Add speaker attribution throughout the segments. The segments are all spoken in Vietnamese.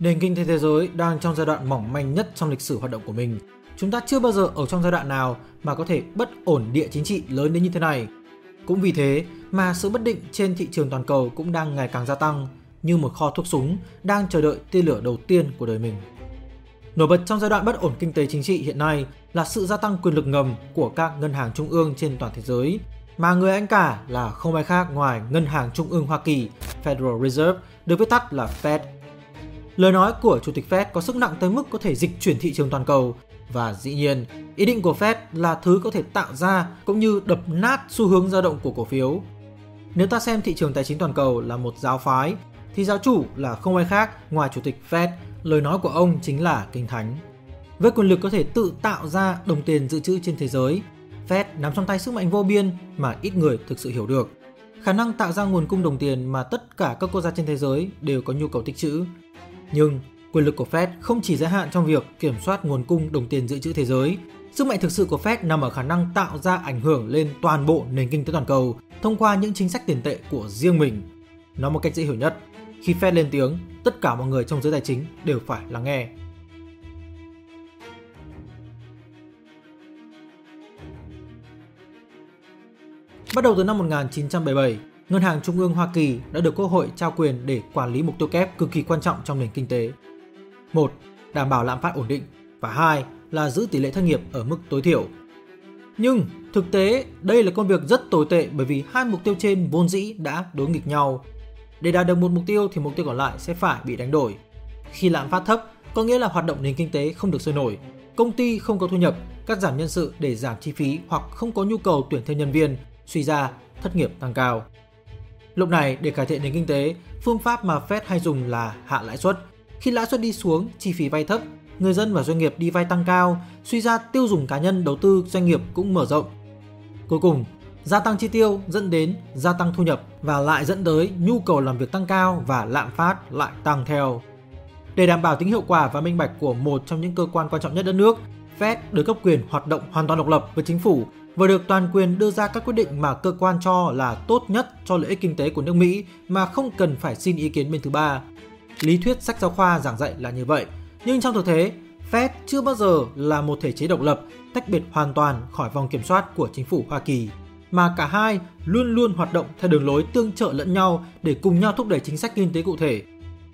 Speaker 1: Nền kinh tế thế giới đang trong giai đoạn mỏng manh nhất trong lịch sử hoạt động của mình. Chúng ta chưa bao giờ ở trong giai đoạn nào mà có thể bất ổn địa chính trị lớn đến như thế này. Cũng vì thế mà sự bất định trên thị trường toàn cầu cũng đang ngày càng gia tăng, như một kho thuốc súng đang chờ đợi tia lửa đầu tiên của đời mình. Nổi bật trong giai đoạn bất ổn kinh tế chính trị hiện nay là sự gia tăng quyền lực ngầm của các ngân hàng trung ương trên toàn thế giới, mà người anh cả là không ai khác ngoài Ngân hàng Trung ương Hoa Kỳ Federal Reserve, được viết tắt là Fed. Lời nói của Chủ tịch Fed có sức nặng tới mức có thể dịch chuyển thị trường toàn cầu và dĩ nhiên, ý định của Fed là thứ có thể tạo ra cũng như đập nát xu hướng dao động của cổ phiếu. Nếu ta xem thị trường tài chính toàn cầu là một giáo phái, thì giáo chủ là không ai khác ngoài Chủ tịch Fed, lời nói của ông chính là kinh thánh. Với quyền lực có thể tự tạo ra đồng tiền dự trữ trên thế giới, Fed nắm trong tay sức mạnh vô biên mà ít người thực sự hiểu được. Khả năng tạo ra nguồn cung đồng tiền mà tất cả các quốc gia trên thế giới đều có nhu cầu tích trữ. Nhưng quyền lực của Fed không chỉ giới hạn trong việc kiểm soát nguồn cung đồng tiền dự trữ thế giới. Sức mạnh thực sự của Fed nằm ở khả năng tạo ra ảnh hưởng lên toàn bộ nền kinh tế toàn cầu thông qua những chính sách tiền tệ của riêng mình. Nói một cách dễ hiểu nhất, khi Fed lên tiếng, tất cả mọi người trong giới tài chính đều phải lắng nghe. Bắt đầu từ năm 1977, Ngân hàng Trung ương Hoa Kỳ đã được Quốc hội trao quyền để quản lý mục tiêu kép cực kỳ quan trọng trong nền kinh tế. Một, đảm bảo lạm phát ổn định và hai là giữ tỷ lệ thất nghiệp ở mức tối thiểu. Nhưng thực tế đây là công việc rất tồi tệ bởi vì hai mục tiêu trên vốn dĩ đã đối nghịch nhau. Để đạt được một mục tiêu thì mục tiêu còn lại sẽ phải bị đánh đổi. Khi lạm phát thấp có nghĩa là hoạt động nền kinh tế không được sôi nổi, công ty không có thu nhập, cắt giảm nhân sự để giảm chi phí hoặc không có nhu cầu tuyển thêm nhân viên, suy ra thất nghiệp tăng cao. Lúc này để cải thiện nền kinh tế, phương pháp mà Fed hay dùng là hạ lãi suất. Khi lãi suất đi xuống, chi phí vay thấp, người dân và doanh nghiệp đi vay tăng cao, suy ra tiêu dùng cá nhân đầu tư doanh nghiệp cũng mở rộng. Cuối cùng, gia tăng chi tiêu dẫn đến gia tăng thu nhập và lại dẫn tới nhu cầu làm việc tăng cao và lạm phát lại tăng theo. Để đảm bảo tính hiệu quả và minh bạch của một trong những cơ quan quan trọng nhất đất nước, Fed được cấp quyền hoạt động hoàn toàn độc lập với chính phủ và được toàn quyền đưa ra các quyết định mà cơ quan cho là tốt nhất cho lợi ích kinh tế của nước Mỹ mà không cần phải xin ý kiến bên thứ ba. Lý thuyết sách giáo khoa giảng dạy là như vậy, nhưng trong thực tế, Fed chưa bao giờ là một thể chế độc lập, tách biệt hoàn toàn khỏi vòng kiểm soát của chính phủ Hoa Kỳ, mà cả hai luôn luôn hoạt động theo đường lối tương trợ lẫn nhau để cùng nhau thúc đẩy chính sách kinh tế cụ thể.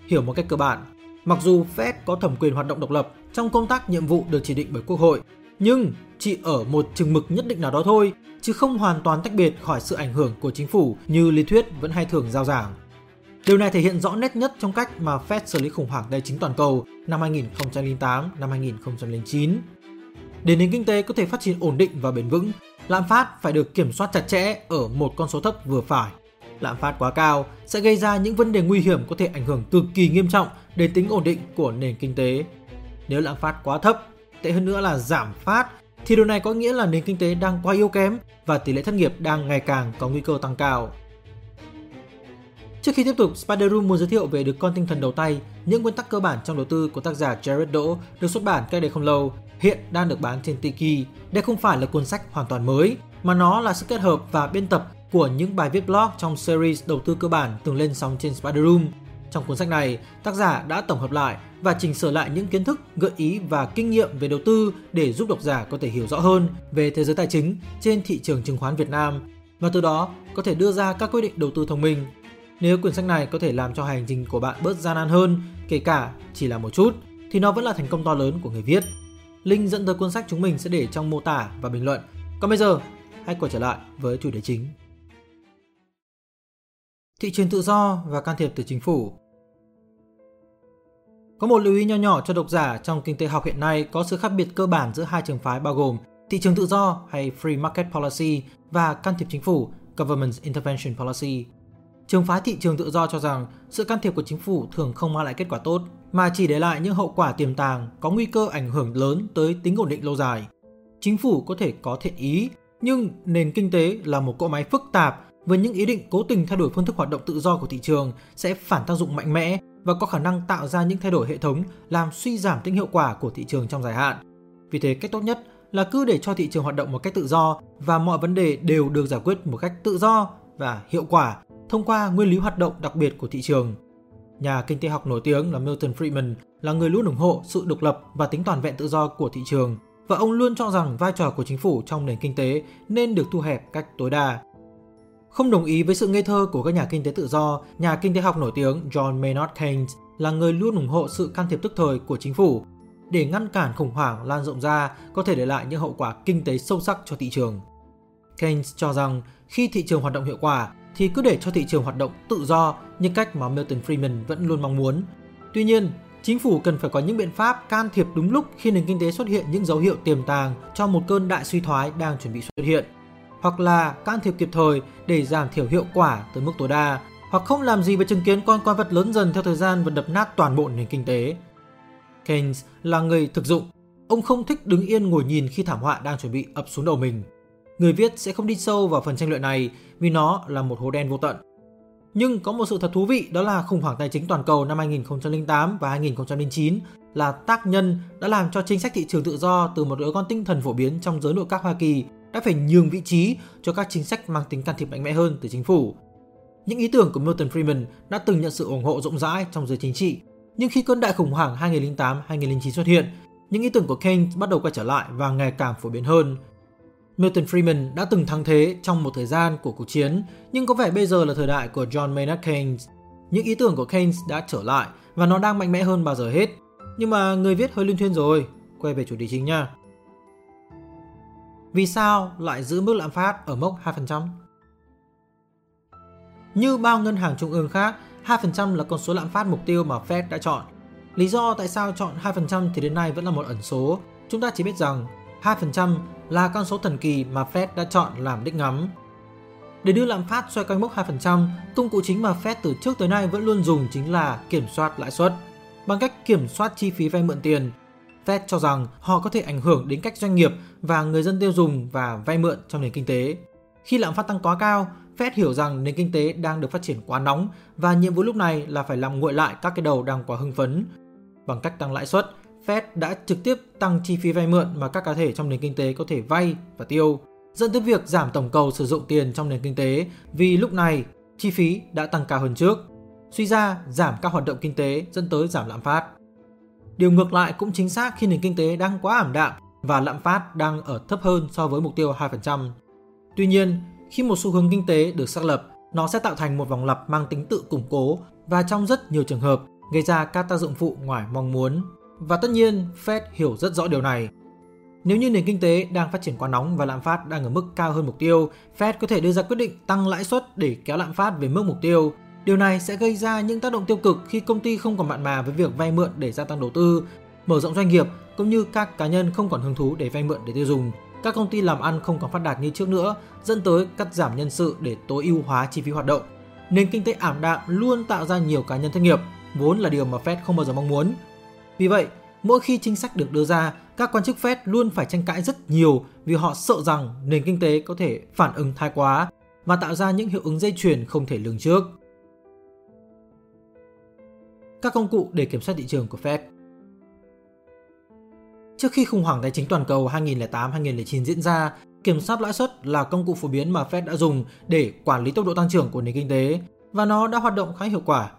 Speaker 1: Hiểu một cách cơ bản, mặc dù Fed có thẩm quyền hoạt động độc lập trong công tác nhiệm vụ được chỉ định bởi Quốc hội, nhưng chỉ ở một chừng mực nhất định nào đó thôi, chứ không hoàn toàn tách biệt khỏi sự ảnh hưởng của chính phủ như lý thuyết vẫn hay thường giao giảng. Điều này thể hiện rõ nét nhất trong cách mà Fed xử lý khủng hoảng tài chính toàn cầu năm 2008, năm 2009. Để nền kinh tế có thể phát triển ổn định và bền vững, lạm phát phải được kiểm soát chặt chẽ ở một con số thấp vừa phải. Lạm phát quá cao sẽ gây ra những vấn đề nguy hiểm có thể ảnh hưởng cực kỳ nghiêm trọng đến tính ổn định của nền kinh tế. Nếu lạm phát quá thấp, tệ hơn nữa là giảm phát thì điều này có nghĩa là nền kinh tế đang quá yếu kém và tỷ lệ thất nghiệp đang ngày càng có nguy cơ tăng cao. Trước khi tiếp tục, Spider Room muốn giới thiệu về được con tinh thần đầu tay, những nguyên tắc cơ bản trong đầu tư của tác giả Jared Đỗ được xuất bản cách đây không lâu, hiện đang được bán trên Tiki. Đây không phải là cuốn sách hoàn toàn mới, mà nó là sự kết hợp và biên tập của những bài viết blog trong series đầu tư cơ bản từng lên sóng trên Spider Room. Trong cuốn sách này, tác giả đã tổng hợp lại và chỉnh sửa lại những kiến thức, gợi ý và kinh nghiệm về đầu tư để giúp độc giả có thể hiểu rõ hơn về thế giới tài chính trên thị trường chứng khoán Việt Nam và từ đó có thể đưa ra các quyết định đầu tư thông minh. Nếu quyển sách này có thể làm cho hành trình của bạn bớt gian nan hơn, kể cả chỉ là một chút, thì nó vẫn là thành công to lớn của người viết. Link dẫn tới cuốn sách chúng mình sẽ để trong mô tả và bình luận. Còn bây giờ, hãy quay trở lại với chủ đề chính. Thị trường tự do và can thiệp từ chính phủ có một lưu ý nho nhỏ cho độc giả trong kinh tế học hiện nay có sự khác biệt cơ bản giữa hai trường phái bao gồm thị trường tự do hay Free Market Policy và can thiệp chính phủ Government Intervention Policy. Trường phái thị trường tự do cho rằng sự can thiệp của chính phủ thường không mang lại kết quả tốt mà chỉ để lại những hậu quả tiềm tàng có nguy cơ ảnh hưởng lớn tới tính ổn định lâu dài. Chính phủ có thể có thiện ý, nhưng nền kinh tế là một cỗ máy phức tạp với những ý định cố tình thay đổi phương thức hoạt động tự do của thị trường sẽ phản tác dụng mạnh mẽ và có khả năng tạo ra những thay đổi hệ thống làm suy giảm tính hiệu quả của thị trường trong dài hạn. Vì thế, cách tốt nhất là cứ để cho thị trường hoạt động một cách tự do và mọi vấn đề đều được giải quyết một cách tự do và hiệu quả thông qua nguyên lý hoạt động đặc biệt của thị trường. Nhà kinh tế học nổi tiếng là Milton Friedman là người luôn ủng hộ sự độc lập và tính toàn vẹn tự do của thị trường và ông luôn cho rằng vai trò của chính phủ trong nền kinh tế nên được thu hẹp cách tối đa. Không đồng ý với sự ngây thơ của các nhà kinh tế tự do, nhà kinh tế học nổi tiếng John Maynard Keynes là người luôn ủng hộ sự can thiệp tức thời của chính phủ để ngăn cản khủng hoảng lan rộng ra có thể để lại những hậu quả kinh tế sâu sắc cho thị trường. Keynes cho rằng khi thị trường hoạt động hiệu quả thì cứ để cho thị trường hoạt động tự do như cách mà Milton Friedman vẫn luôn mong muốn. Tuy nhiên, chính phủ cần phải có những biện pháp can thiệp đúng lúc khi nền kinh tế xuất hiện những dấu hiệu tiềm tàng cho một cơn đại suy thoái đang chuẩn bị xuất hiện, hoặc là can thiệp kịp thời để giảm thiểu hiệu quả tới mức tối đa, hoặc không làm gì và chứng kiến con quái vật lớn dần theo thời gian và đập nát toàn bộ nền kinh tế. Keynes là người thực dụng, ông không thích đứng yên ngồi nhìn khi thảm họa đang chuẩn bị ập xuống đầu mình. Người viết sẽ không đi sâu vào phần tranh luận này vì nó là một hố đen vô tận. Nhưng có một sự thật thú vị đó là khủng hoảng tài chính toàn cầu năm 2008 và 2009 là tác nhân đã làm cho chính sách thị trường tự do từ một đứa con tinh thần phổ biến trong giới nội các Hoa Kỳ đã phải nhường vị trí cho các chính sách mang tính can thiệp mạnh mẽ hơn từ chính phủ. Những ý tưởng của Milton Friedman đã từng nhận sự ủng hộ rộng rãi trong giới chính trị, nhưng khi cơn đại khủng hoảng 2008-2009 xuất hiện, những ý tưởng của Keynes bắt đầu quay trở lại và ngày càng phổ biến hơn. Milton Friedman đã từng thắng thế trong một thời gian của cuộc chiến, nhưng có vẻ bây giờ là thời đại của John Maynard Keynes. Những ý tưởng của Keynes đã trở lại và nó đang mạnh mẽ hơn bao giờ hết. Nhưng mà người viết hơi liên thuyên rồi, quay về chủ đề chính nha. Vì sao lại giữ mức lạm phát ở mốc 2%? Như bao ngân hàng trung ương khác, 2% là con số lạm phát mục tiêu mà Fed đã chọn. Lý do tại sao chọn 2% thì đến nay vẫn là một ẩn số. Chúng ta chỉ biết rằng 2% là con số thần kỳ mà Fed đã chọn làm đích ngắm. Để đưa lạm phát xoay quanh mốc 2%, công cụ chính mà Fed từ trước tới nay vẫn luôn dùng chính là kiểm soát lãi suất. Bằng cách kiểm soát chi phí vay mượn tiền, Fed cho rằng họ có thể ảnh hưởng đến cách doanh nghiệp và người dân tiêu dùng và vay mượn trong nền kinh tế. Khi lạm phát tăng quá cao, Fed hiểu rằng nền kinh tế đang được phát triển quá nóng và nhiệm vụ lúc này là phải làm nguội lại các cái đầu đang quá hưng phấn. Bằng cách tăng lãi suất, Fed đã trực tiếp tăng chi phí vay mượn mà các cá thể trong nền kinh tế có thể vay và tiêu, dẫn tới việc giảm tổng cầu sử dụng tiền trong nền kinh tế vì lúc này chi phí đã tăng cao hơn trước. Suy ra, giảm các hoạt động kinh tế dẫn tới giảm lạm phát. Điều ngược lại cũng chính xác khi nền kinh tế đang quá ảm đạm và lạm phát đang ở thấp hơn so với mục tiêu 2%. Tuy nhiên, khi một xu hướng kinh tế được xác lập, nó sẽ tạo thành một vòng lặp mang tính tự củng cố và trong rất nhiều trường hợp gây ra các tác dụng phụ ngoài mong muốn. Và tất nhiên, Fed hiểu rất rõ điều này. Nếu như nền kinh tế đang phát triển quá nóng và lạm phát đang ở mức cao hơn mục tiêu, Fed có thể đưa ra quyết định tăng lãi suất để kéo lạm phát về mức mục tiêu. Điều này sẽ gây ra những tác động tiêu cực khi công ty không còn mặn mà với việc vay mượn để gia tăng đầu tư, mở rộng doanh nghiệp cũng như các cá nhân không còn hứng thú để vay mượn để tiêu dùng. Các công ty làm ăn không còn phát đạt như trước nữa, dẫn tới cắt giảm nhân sự để tối ưu hóa chi phí hoạt động. Nền kinh tế ảm đạm luôn tạo ra nhiều cá nhân thất nghiệp, vốn là điều mà Fed không bao giờ mong muốn. Vì vậy, mỗi khi chính sách được đưa ra, các quan chức Fed luôn phải tranh cãi rất nhiều vì họ sợ rằng nền kinh tế có thể phản ứng thái quá và tạo ra những hiệu ứng dây chuyền không thể lường trước. Các công cụ để kiểm soát thị trường của Fed Trước khi khủng hoảng tài chính toàn cầu 2008-2009 diễn ra, kiểm soát lãi suất là công cụ phổ biến mà Fed đã dùng để quản lý tốc độ tăng trưởng của nền kinh tế và nó đã hoạt động khá hiệu quả.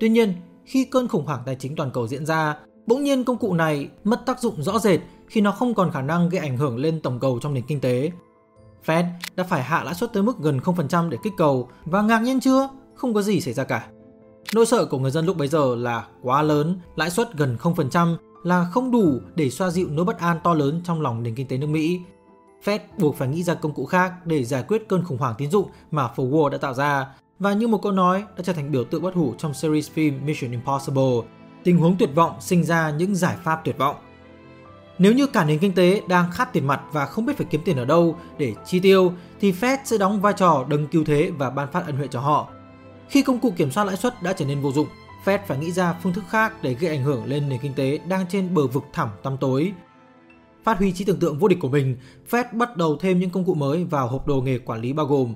Speaker 1: Tuy nhiên, khi cơn khủng hoảng tài chính toàn cầu diễn ra, bỗng nhiên công cụ này mất tác dụng rõ rệt khi nó không còn khả năng gây ảnh hưởng lên tổng cầu trong nền kinh tế. Fed đã phải hạ lãi suất tới mức gần 0% để kích cầu và ngạc nhiên chưa? Không có gì xảy ra cả. Nỗi sợ của người dân lúc bấy giờ là quá lớn, lãi suất gần 0% là không đủ để xoa dịu nỗi bất an to lớn trong lòng nền kinh tế nước Mỹ. Fed buộc phải nghĩ ra công cụ khác để giải quyết cơn khủng hoảng tín dụng mà phố Wall đã tạo ra và như một câu nói đã trở thành biểu tượng bất hủ trong series phim Mission Impossible, tình huống tuyệt vọng sinh ra những giải pháp tuyệt vọng. Nếu như cả nền kinh tế đang khát tiền mặt và không biết phải kiếm tiền ở đâu để chi tiêu, thì Fed sẽ đóng vai trò đấng cứu thế và ban phát ân huệ cho họ. Khi công cụ kiểm soát lãi suất đã trở nên vô dụng, Fed phải nghĩ ra phương thức khác để gây ảnh hưởng lên nền kinh tế đang trên bờ vực thẳm tăm tối. Phát huy trí tưởng tượng vô địch của mình, Fed bắt đầu thêm những công cụ mới vào hộp đồ nghề quản lý bao gồm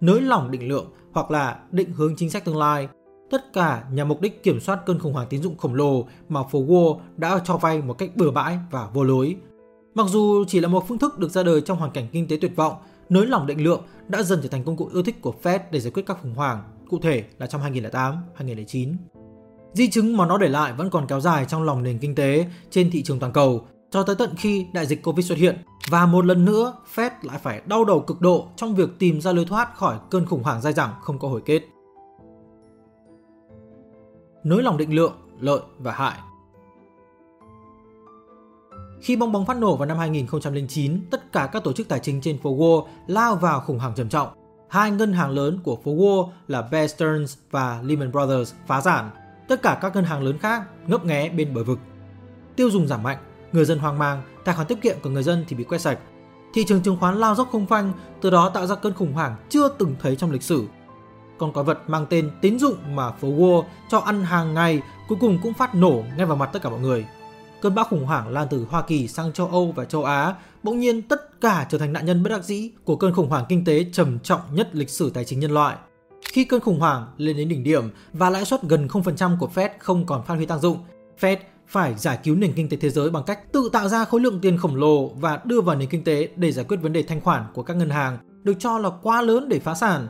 Speaker 1: nới lỏng định lượng hoặc là định hướng chính sách tương lai. Tất cả nhằm mục đích kiểm soát cơn khủng hoảng tín dụng khổng lồ mà phố Wall đã cho vay một cách bừa bãi và vô lối. Mặc dù chỉ là một phương thức được ra đời trong hoàn cảnh kinh tế tuyệt vọng, nới lỏng định lượng đã dần trở thành công cụ ưa thích của Fed để giải quyết các khủng hoảng, cụ thể là trong 2008, 2009. Di chứng mà nó để lại vẫn còn kéo dài trong lòng nền kinh tế trên thị trường toàn cầu cho tới tận khi đại dịch Covid xuất hiện và một lần nữa Fed lại phải đau đầu cực độ trong việc tìm ra lối thoát khỏi cơn khủng hoảng dai dẳng không có hồi kết. Nối lòng định lượng, lợi và hại khi bong bóng phát nổ vào năm 2009, tất cả các tổ chức tài chính trên phố Wall lao vào khủng hoảng trầm trọng. Hai ngân hàng lớn của phố Wall là Bear Stearns và Lehman Brothers phá sản. Tất cả các ngân hàng lớn khác ngấp nghé bên bờ vực. Tiêu dùng giảm mạnh, người dân hoang mang, tài khoản tiết kiệm của người dân thì bị quét sạch. Thị trường chứng khoán lao dốc không phanh, từ đó tạo ra cơn khủng hoảng chưa từng thấy trong lịch sử. Còn có vật mang tên tín dụng mà phố Wall cho ăn hàng ngày cuối cùng cũng phát nổ ngay vào mặt tất cả mọi người cơn bão khủng hoảng lan từ Hoa Kỳ sang châu Âu và châu Á, bỗng nhiên tất cả trở thành nạn nhân bất đắc dĩ của cơn khủng hoảng kinh tế trầm trọng nhất lịch sử tài chính nhân loại. Khi cơn khủng hoảng lên đến đỉnh điểm và lãi suất gần 0% của Fed không còn phát huy tác dụng, Fed phải giải cứu nền kinh tế thế giới bằng cách tự tạo ra khối lượng tiền khổng lồ và đưa vào nền kinh tế để giải quyết vấn đề thanh khoản của các ngân hàng được cho là quá lớn để phá sản.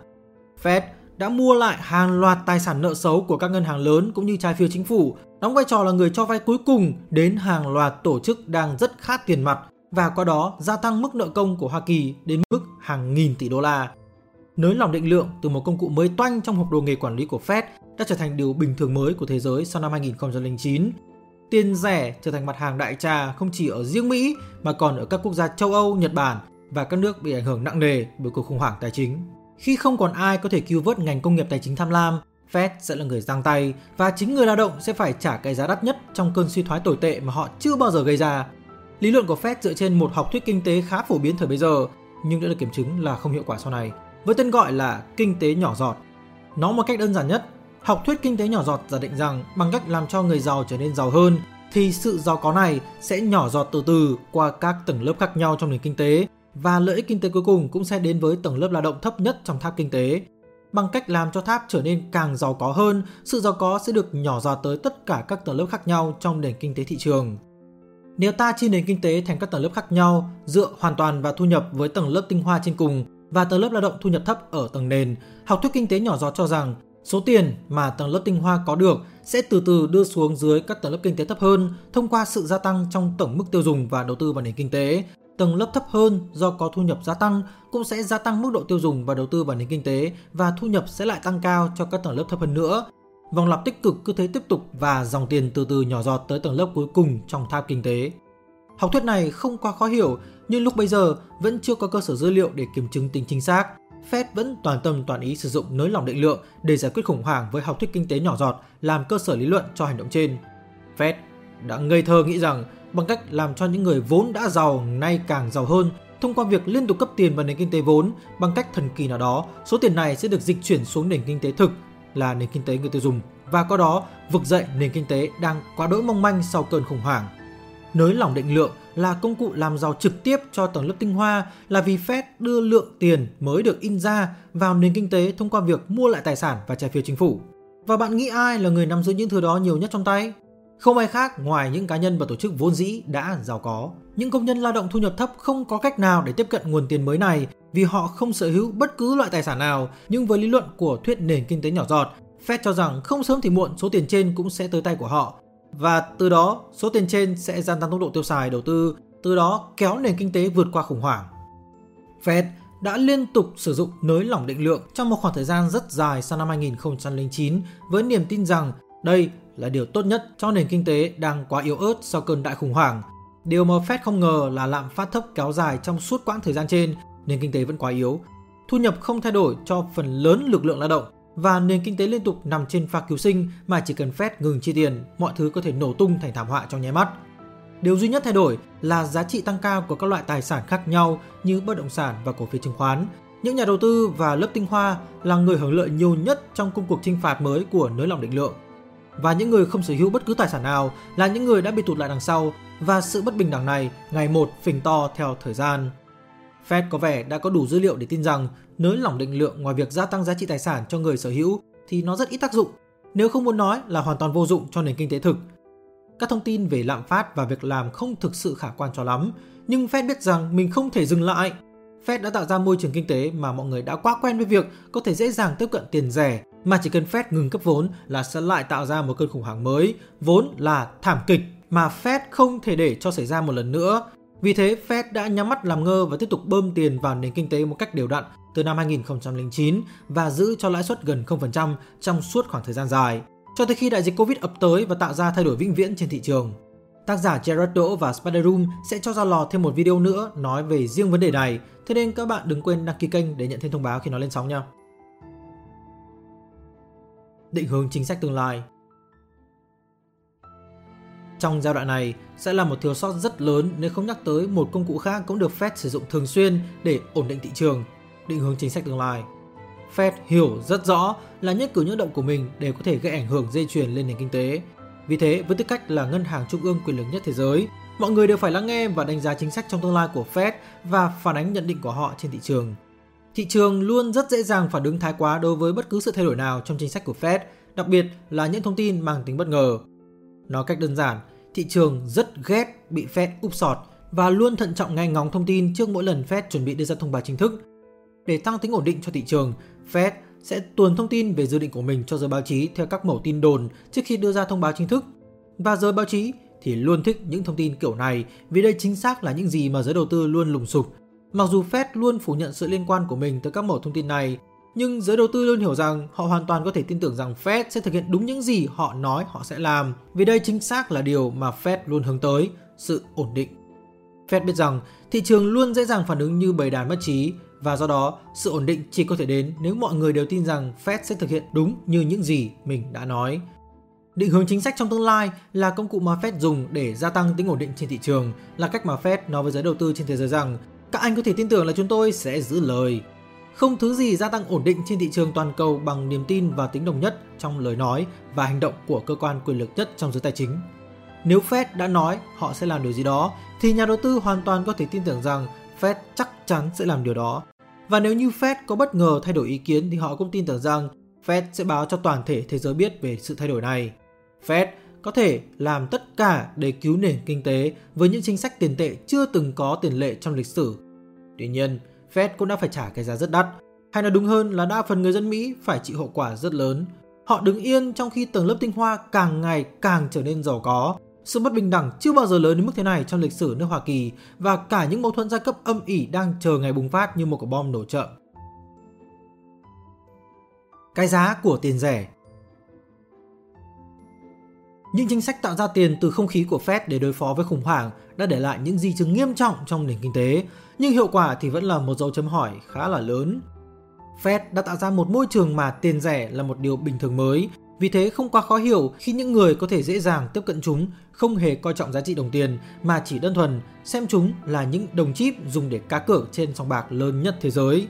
Speaker 1: Fed đã mua lại hàng loạt tài sản nợ xấu của các ngân hàng lớn cũng như trái phiếu chính phủ, đóng vai trò là người cho vay cuối cùng đến hàng loạt tổ chức đang rất khát tiền mặt và qua đó gia tăng mức nợ công của Hoa Kỳ đến mức hàng nghìn tỷ đô la. Nới lỏng định lượng từ một công cụ mới toanh trong hộp đồ nghề quản lý của Fed đã trở thành điều bình thường mới của thế giới sau năm 2009. Tiền rẻ trở thành mặt hàng đại trà không chỉ ở riêng Mỹ mà còn ở các quốc gia châu Âu, Nhật Bản và các nước bị ảnh hưởng nặng nề bởi cuộc khủng hoảng tài chính. Khi không còn ai có thể cứu vớt ngành công nghiệp tài chính tham lam, Fed sẽ là người giang tay và chính người lao động sẽ phải trả cái giá đắt nhất trong cơn suy thoái tồi tệ mà họ chưa bao giờ gây ra. Lý luận của Fed dựa trên một học thuyết kinh tế khá phổ biến thời bấy giờ nhưng đã được kiểm chứng là không hiệu quả sau này, với tên gọi là kinh tế nhỏ giọt. Nói một cách đơn giản nhất, học thuyết kinh tế nhỏ giọt giả định rằng bằng cách làm cho người giàu trở nên giàu hơn thì sự giàu có này sẽ nhỏ giọt từ từ qua các tầng lớp khác nhau trong nền kinh tế và lợi ích kinh tế cuối cùng cũng sẽ đến với tầng lớp lao động thấp nhất trong tháp kinh tế. Bằng cách làm cho tháp trở nên càng giàu có hơn, sự giàu có sẽ được nhỏ giọt tới tất cả các tầng lớp khác nhau trong nền kinh tế thị trường. Nếu ta chia nền kinh tế thành các tầng lớp khác nhau, dựa hoàn toàn vào thu nhập với tầng lớp tinh hoa trên cùng và tầng lớp lao động thu nhập thấp ở tầng nền, học thuyết kinh tế nhỏ giọt cho rằng số tiền mà tầng lớp tinh hoa có được sẽ từ từ đưa xuống dưới các tầng lớp kinh tế thấp hơn thông qua sự gia tăng trong tổng mức tiêu dùng và đầu tư vào nền kinh tế tầng lớp thấp hơn do có thu nhập gia tăng cũng sẽ gia tăng mức độ tiêu dùng và đầu tư vào nền kinh tế và thu nhập sẽ lại tăng cao cho các tầng lớp thấp hơn nữa. Vòng lặp tích cực cứ thế tiếp tục và dòng tiền từ từ nhỏ giọt tới tầng lớp cuối cùng trong tháp kinh tế. Học thuyết này không quá khó hiểu, nhưng lúc bây giờ vẫn chưa có cơ sở dữ liệu để kiểm chứng tính chính xác. Fed vẫn toàn tâm toàn ý sử dụng nới lỏng định lượng để giải quyết khủng hoảng với học thuyết kinh tế nhỏ giọt làm cơ sở lý luận cho hành động trên. Fed đã ngây thơ nghĩ rằng bằng cách làm cho những người vốn đã giàu nay càng giàu hơn thông qua việc liên tục cấp tiền vào nền kinh tế vốn bằng cách thần kỳ nào đó, số tiền này sẽ được dịch chuyển xuống nền kinh tế thực là nền kinh tế người tiêu dùng và qua đó, vực dậy nền kinh tế đang quá đỗi mong manh sau cơn khủng hoảng. Nới lỏng định lượng là công cụ làm giàu trực tiếp cho tầng lớp tinh hoa là vì Fed đưa lượng tiền mới được in ra vào nền kinh tế thông qua việc mua lại tài sản và trái phiếu chính phủ. Và bạn nghĩ ai là người nắm giữ những thứ đó nhiều nhất trong tay? Không ai khác ngoài những cá nhân và tổ chức vốn dĩ đã giàu có. Những công nhân lao động thu nhập thấp không có cách nào để tiếp cận nguồn tiền mới này vì họ không sở hữu bất cứ loại tài sản nào. Nhưng với lý luận của thuyết nền kinh tế nhỏ giọt, Fed cho rằng không sớm thì muộn số tiền trên cũng sẽ tới tay của họ. Và từ đó, số tiền trên sẽ gia tăng tốc độ tiêu xài đầu tư, từ đó kéo nền kinh tế vượt qua khủng hoảng. Fed đã liên tục sử dụng nới lỏng định lượng trong một khoảng thời gian rất dài sau năm 2009 với niềm tin rằng đây là điều tốt nhất cho nền kinh tế đang quá yếu ớt sau cơn đại khủng hoảng. Điều mà Fed không ngờ là lạm phát thấp kéo dài trong suốt quãng thời gian trên, nền kinh tế vẫn quá yếu. Thu nhập không thay đổi cho phần lớn lực lượng lao động và nền kinh tế liên tục nằm trên pha cứu sinh mà chỉ cần Fed ngừng chi tiền, mọi thứ có thể nổ tung thành thảm họa trong nháy mắt. Điều duy nhất thay đổi là giá trị tăng cao của các loại tài sản khác nhau như bất động sản và cổ phiếu chứng khoán. Những nhà đầu tư và lớp tinh hoa là người hưởng lợi nhiều nhất trong công cuộc trinh phạt mới của nới lỏng định lượng và những người không sở hữu bất cứ tài sản nào là những người đã bị tụt lại đằng sau và sự bất bình đẳng này ngày một phình to theo thời gian. Fed có vẻ đã có đủ dữ liệu để tin rằng nới lỏng định lượng ngoài việc gia tăng giá trị tài sản cho người sở hữu thì nó rất ít tác dụng, nếu không muốn nói là hoàn toàn vô dụng cho nền kinh tế thực. Các thông tin về lạm phát và việc làm không thực sự khả quan cho lắm, nhưng Fed biết rằng mình không thể dừng lại. Fed đã tạo ra môi trường kinh tế mà mọi người đã quá quen với việc có thể dễ dàng tiếp cận tiền rẻ mà chỉ cần Fed ngừng cấp vốn là sẽ lại tạo ra một cơn khủng hoảng mới, vốn là thảm kịch mà Fed không thể để cho xảy ra một lần nữa. Vì thế, Fed đã nhắm mắt làm ngơ và tiếp tục bơm tiền vào nền kinh tế một cách đều đặn từ năm 2009 và giữ cho lãi suất gần 0% trong suốt khoảng thời gian dài, cho tới khi đại dịch Covid ập tới và tạo ra thay đổi vĩnh viễn trên thị trường. Tác giả Gerard Đỗ và Spider Room sẽ cho ra lò thêm một video nữa nói về riêng vấn đề này, thế nên các bạn đừng quên đăng ký kênh để nhận thêm thông báo khi nó lên sóng nha. Định hướng chính sách tương lai Trong giai đoạn này sẽ là một thiếu sót rất lớn nếu không nhắc tới một công cụ khác cũng được Fed sử dụng thường xuyên để ổn định thị trường, định hướng chính sách tương lai. Fed hiểu rất rõ là nhất cử nhất động của mình đều có thể gây ảnh hưởng dây chuyền lên nền kinh tế, vì thế, với tư cách là ngân hàng trung ương quyền lực nhất thế giới, mọi người đều phải lắng nghe và đánh giá chính sách trong tương lai của Fed và phản ánh nhận định của họ trên thị trường. Thị trường luôn rất dễ dàng phản ứng thái quá đối với bất cứ sự thay đổi nào trong chính sách của Fed, đặc biệt là những thông tin mang tính bất ngờ. Nói cách đơn giản, thị trường rất ghét bị Fed úp sọt và luôn thận trọng nghe ngóng thông tin trước mỗi lần Fed chuẩn bị đưa ra thông báo chính thức. Để tăng tính ổn định cho thị trường, Fed sẽ tuồn thông tin về dự định của mình cho giới báo chí theo các mẫu tin đồn trước khi đưa ra thông báo chính thức. Và giới báo chí thì luôn thích những thông tin kiểu này vì đây chính xác là những gì mà giới đầu tư luôn lùng sục. Mặc dù Fed luôn phủ nhận sự liên quan của mình tới các mẫu thông tin này, nhưng giới đầu tư luôn hiểu rằng họ hoàn toàn có thể tin tưởng rằng Fed sẽ thực hiện đúng những gì họ nói họ sẽ làm, vì đây chính xác là điều mà Fed luôn hướng tới, sự ổn định. Fed biết rằng thị trường luôn dễ dàng phản ứng như bầy đàn mất trí và do đó sự ổn định chỉ có thể đến nếu mọi người đều tin rằng Fed sẽ thực hiện đúng như những gì mình đã nói. Định hướng chính sách trong tương lai là công cụ mà Fed dùng để gia tăng tính ổn định trên thị trường, là cách mà Fed nói với giới đầu tư trên thế giới rằng các anh có thể tin tưởng là chúng tôi sẽ giữ lời. Không thứ gì gia tăng ổn định trên thị trường toàn cầu bằng niềm tin và tính đồng nhất trong lời nói và hành động của cơ quan quyền lực nhất trong giới tài chính. Nếu Fed đã nói họ sẽ làm điều gì đó, thì nhà đầu tư hoàn toàn có thể tin tưởng rằng Fed chắc chắn sẽ làm điều đó và nếu như Fed có bất ngờ thay đổi ý kiến thì họ cũng tin tưởng rằng Fed sẽ báo cho toàn thể thế giới biết về sự thay đổi này. Fed có thể làm tất cả để cứu nền kinh tế với những chính sách tiền tệ chưa từng có tiền lệ trong lịch sử. Tuy nhiên, Fed cũng đã phải trả cái giá rất đắt, hay nói đúng hơn là đa phần người dân Mỹ phải chịu hậu quả rất lớn. Họ đứng yên trong khi tầng lớp tinh hoa càng ngày càng trở nên giàu có sự bất bình đẳng chưa bao giờ lớn đến mức thế này trong lịch sử nước Hoa Kỳ và cả những mâu thuẫn giai cấp âm ỉ đang chờ ngày bùng phát như một quả bom nổ chậm. Cái giá của tiền rẻ những chính sách tạo ra tiền từ không khí của Fed để đối phó với khủng hoảng đã để lại những di chứng nghiêm trọng trong nền kinh tế, nhưng hiệu quả thì vẫn là một dấu chấm hỏi khá là lớn. Fed đã tạo ra một môi trường mà tiền rẻ là một điều bình thường mới vì thế không quá khó hiểu khi những người có thể dễ dàng tiếp cận chúng không hề coi trọng giá trị đồng tiền mà chỉ đơn thuần xem chúng là những đồng chip dùng để cá cược trên sòng bạc lớn nhất thế giới.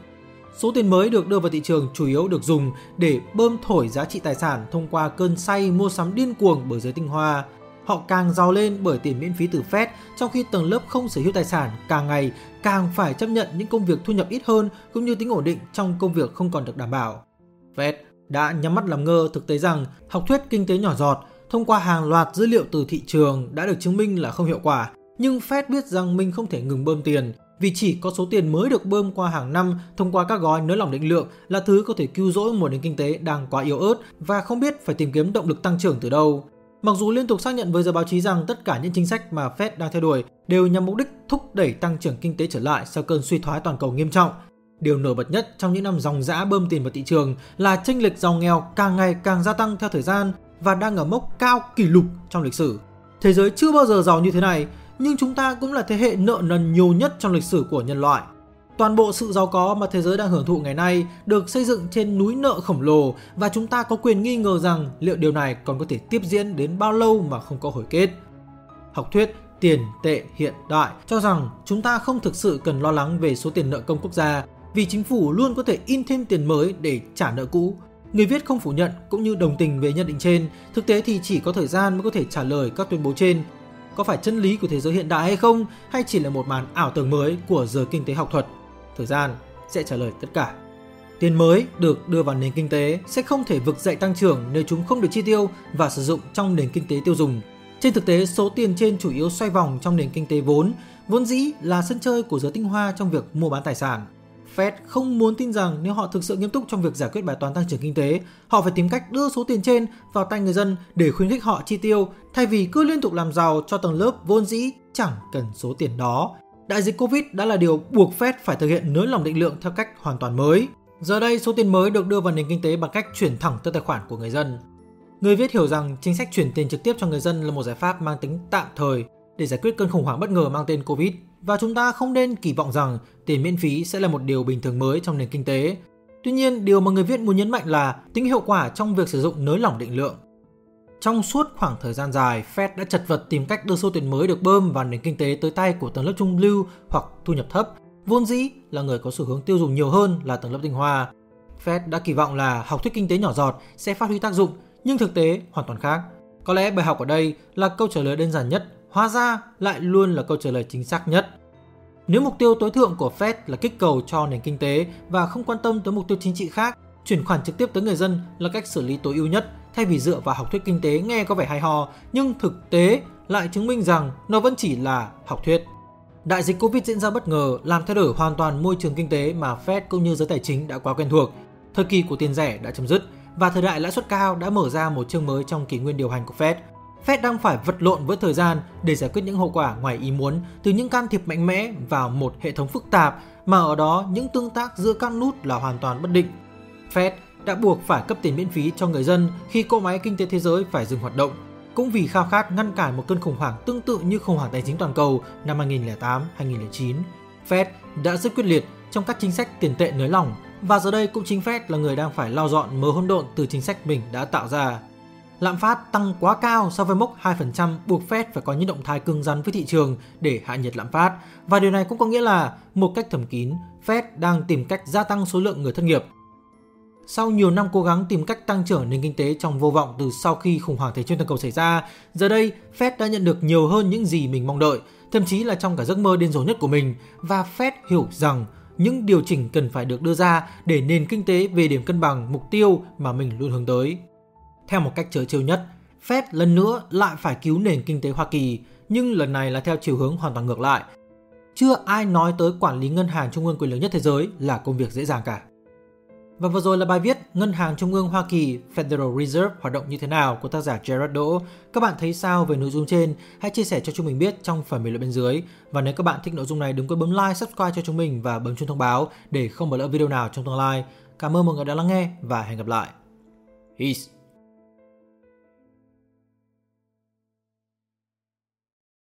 Speaker 1: Số tiền mới được đưa vào thị trường chủ yếu được dùng để bơm thổi giá trị tài sản thông qua cơn say mua sắm điên cuồng bởi giới tinh hoa. Họ càng giàu lên bởi tiền miễn phí từ Fed, trong khi tầng lớp không sở hữu tài sản càng ngày càng phải chấp nhận những công việc thu nhập ít hơn cũng như tính ổn định trong công việc không còn được đảm bảo. Fed đã nhắm mắt làm ngơ thực tế rằng học thuyết kinh tế nhỏ giọt thông qua hàng loạt dữ liệu từ thị trường đã được chứng minh là không hiệu quả. Nhưng Fed biết rằng mình không thể ngừng bơm tiền vì chỉ có số tiền mới được bơm qua hàng năm thông qua các gói nới lỏng định lượng là thứ có thể cứu rỗi một nền kinh tế đang quá yếu ớt và không biết phải tìm kiếm động lực tăng trưởng từ đâu. Mặc dù liên tục xác nhận với giới báo chí rằng tất cả những chính sách mà Fed đang theo đuổi đều nhằm mục đích thúc đẩy tăng trưởng kinh tế trở lại sau cơn suy thoái toàn cầu nghiêm trọng, Điều nổi bật nhất trong những năm dòng dã bơm tiền vào thị trường là chênh lệch giàu nghèo càng ngày càng gia tăng theo thời gian và đang ở mốc cao kỷ lục trong lịch sử. Thế giới chưa bao giờ giàu như thế này, nhưng chúng ta cũng là thế hệ nợ nần nhiều nhất trong lịch sử của nhân loại. Toàn bộ sự giàu có mà thế giới đang hưởng thụ ngày nay được xây dựng trên núi nợ khổng lồ và chúng ta có quyền nghi ngờ rằng liệu điều này còn có thể tiếp diễn đến bao lâu mà không có hồi kết. Học thuyết tiền tệ hiện đại cho rằng chúng ta không thực sự cần lo lắng về số tiền nợ công quốc gia vì chính phủ luôn có thể in thêm tiền mới để trả nợ cũ. Người viết không phủ nhận cũng như đồng tình về nhận định trên, thực tế thì chỉ có thời gian mới có thể trả lời các tuyên bố trên. Có phải chân lý của thế giới hiện đại hay không, hay chỉ là một màn ảo tưởng mới của giới kinh tế học thuật? Thời gian sẽ trả lời tất cả. Tiền mới được đưa vào nền kinh tế sẽ không thể vực dậy tăng trưởng nếu chúng không được chi tiêu và sử dụng trong nền kinh tế tiêu dùng. Trên thực tế, số tiền trên chủ yếu xoay vòng trong nền kinh tế vốn, vốn dĩ là sân chơi của giới tinh hoa trong việc mua bán tài sản. Fed không muốn tin rằng nếu họ thực sự nghiêm túc trong việc giải quyết bài toán tăng trưởng kinh tế, họ phải tìm cách đưa số tiền trên vào tay người dân để khuyến khích họ chi tiêu, thay vì cứ liên tục làm giàu cho tầng lớp vốn dĩ chẳng cần số tiền đó. Đại dịch Covid đã là điều buộc Fed phải thực hiện nới lỏng định lượng theo cách hoàn toàn mới. Giờ đây, số tiền mới được đưa vào nền kinh tế bằng cách chuyển thẳng tới tài khoản của người dân. Người viết hiểu rằng chính sách chuyển tiền trực tiếp cho người dân là một giải pháp mang tính tạm thời để giải quyết cơn khủng hoảng bất ngờ mang tên Covid và chúng ta không nên kỳ vọng rằng tiền miễn phí sẽ là một điều bình thường mới trong nền kinh tế. Tuy nhiên, điều mà người viết muốn nhấn mạnh là tính hiệu quả trong việc sử dụng nới lỏng định lượng. Trong suốt khoảng thời gian dài, Fed đã chật vật tìm cách đưa số tiền mới được bơm vào nền kinh tế tới tay của tầng lớp trung lưu hoặc thu nhập thấp, vốn dĩ là người có xu hướng tiêu dùng nhiều hơn là tầng lớp tinh hoa. Fed đã kỳ vọng là học thuyết kinh tế nhỏ giọt sẽ phát huy tác dụng, nhưng thực tế hoàn toàn khác. Có lẽ bài học ở đây là câu trả lời đơn giản nhất hóa ra lại luôn là câu trả lời chính xác nhất. Nếu mục tiêu tối thượng của Fed là kích cầu cho nền kinh tế và không quan tâm tới mục tiêu chính trị khác, chuyển khoản trực tiếp tới người dân là cách xử lý tối ưu nhất thay vì dựa vào học thuyết kinh tế nghe có vẻ hay ho nhưng thực tế lại chứng minh rằng nó vẫn chỉ là học thuyết. Đại dịch Covid diễn ra bất ngờ làm thay đổi hoàn toàn môi trường kinh tế mà Fed cũng như giới tài chính đã quá quen thuộc. Thời kỳ của tiền rẻ đã chấm dứt và thời đại lãi suất cao đã mở ra một chương mới trong kỷ nguyên điều hành của Fed – Fed đang phải vật lộn với thời gian để giải quyết những hậu quả ngoài ý muốn từ những can thiệp mạnh mẽ vào một hệ thống phức tạp mà ở đó những tương tác giữa các nút là hoàn toàn bất định. Fed đã buộc phải cấp tiền miễn phí cho người dân khi cỗ máy kinh tế thế giới phải dừng hoạt động, cũng vì khao khát ngăn cản một cơn khủng hoảng tương tự như khủng hoảng tài chính toàn cầu năm 2008-2009. Fed đã rất quyết liệt trong các chính sách tiền tệ nới lỏng và giờ đây cũng chính Fed là người đang phải lau dọn mớ hỗn độn từ chính sách mình đã tạo ra lạm phát tăng quá cao so với mốc 2% buộc Fed phải có những động thái cứng rắn với thị trường để hạ nhiệt lạm phát. Và điều này cũng có nghĩa là một cách thầm kín, Fed đang tìm cách gia tăng số lượng người thất nghiệp. Sau nhiều năm cố gắng tìm cách tăng trưởng nền kinh tế trong vô vọng từ sau khi khủng hoảng thế chính toàn cầu xảy ra, giờ đây Fed đã nhận được nhiều hơn những gì mình mong đợi, thậm chí là trong cả giấc mơ điên rồ nhất của mình và Fed hiểu rằng những điều chỉnh cần phải được đưa ra để nền kinh tế về điểm cân bằng mục tiêu mà mình luôn hướng tới. Theo một cách chớ trêu nhất, Fed lần nữa lại phải cứu nền kinh tế Hoa Kỳ, nhưng lần này là theo chiều hướng hoàn toàn ngược lại. Chưa ai nói tới quản lý ngân hàng trung ương quyền lực nhất thế giới là công việc dễ dàng cả. Và vừa rồi là bài viết Ngân hàng Trung ương Hoa Kỳ Federal Reserve hoạt động như thế nào của tác giả Gerard Đỗ. Các bạn thấy sao về nội dung trên? Hãy chia sẻ cho chúng mình biết trong phần bình luận bên dưới. Và nếu các bạn thích nội dung này đừng quên bấm like, subscribe cho chúng mình và bấm chuông thông báo để không bỏ lỡ video nào trong tương lai. Cảm ơn mọi người đã lắng nghe và hẹn gặp lại. Peace!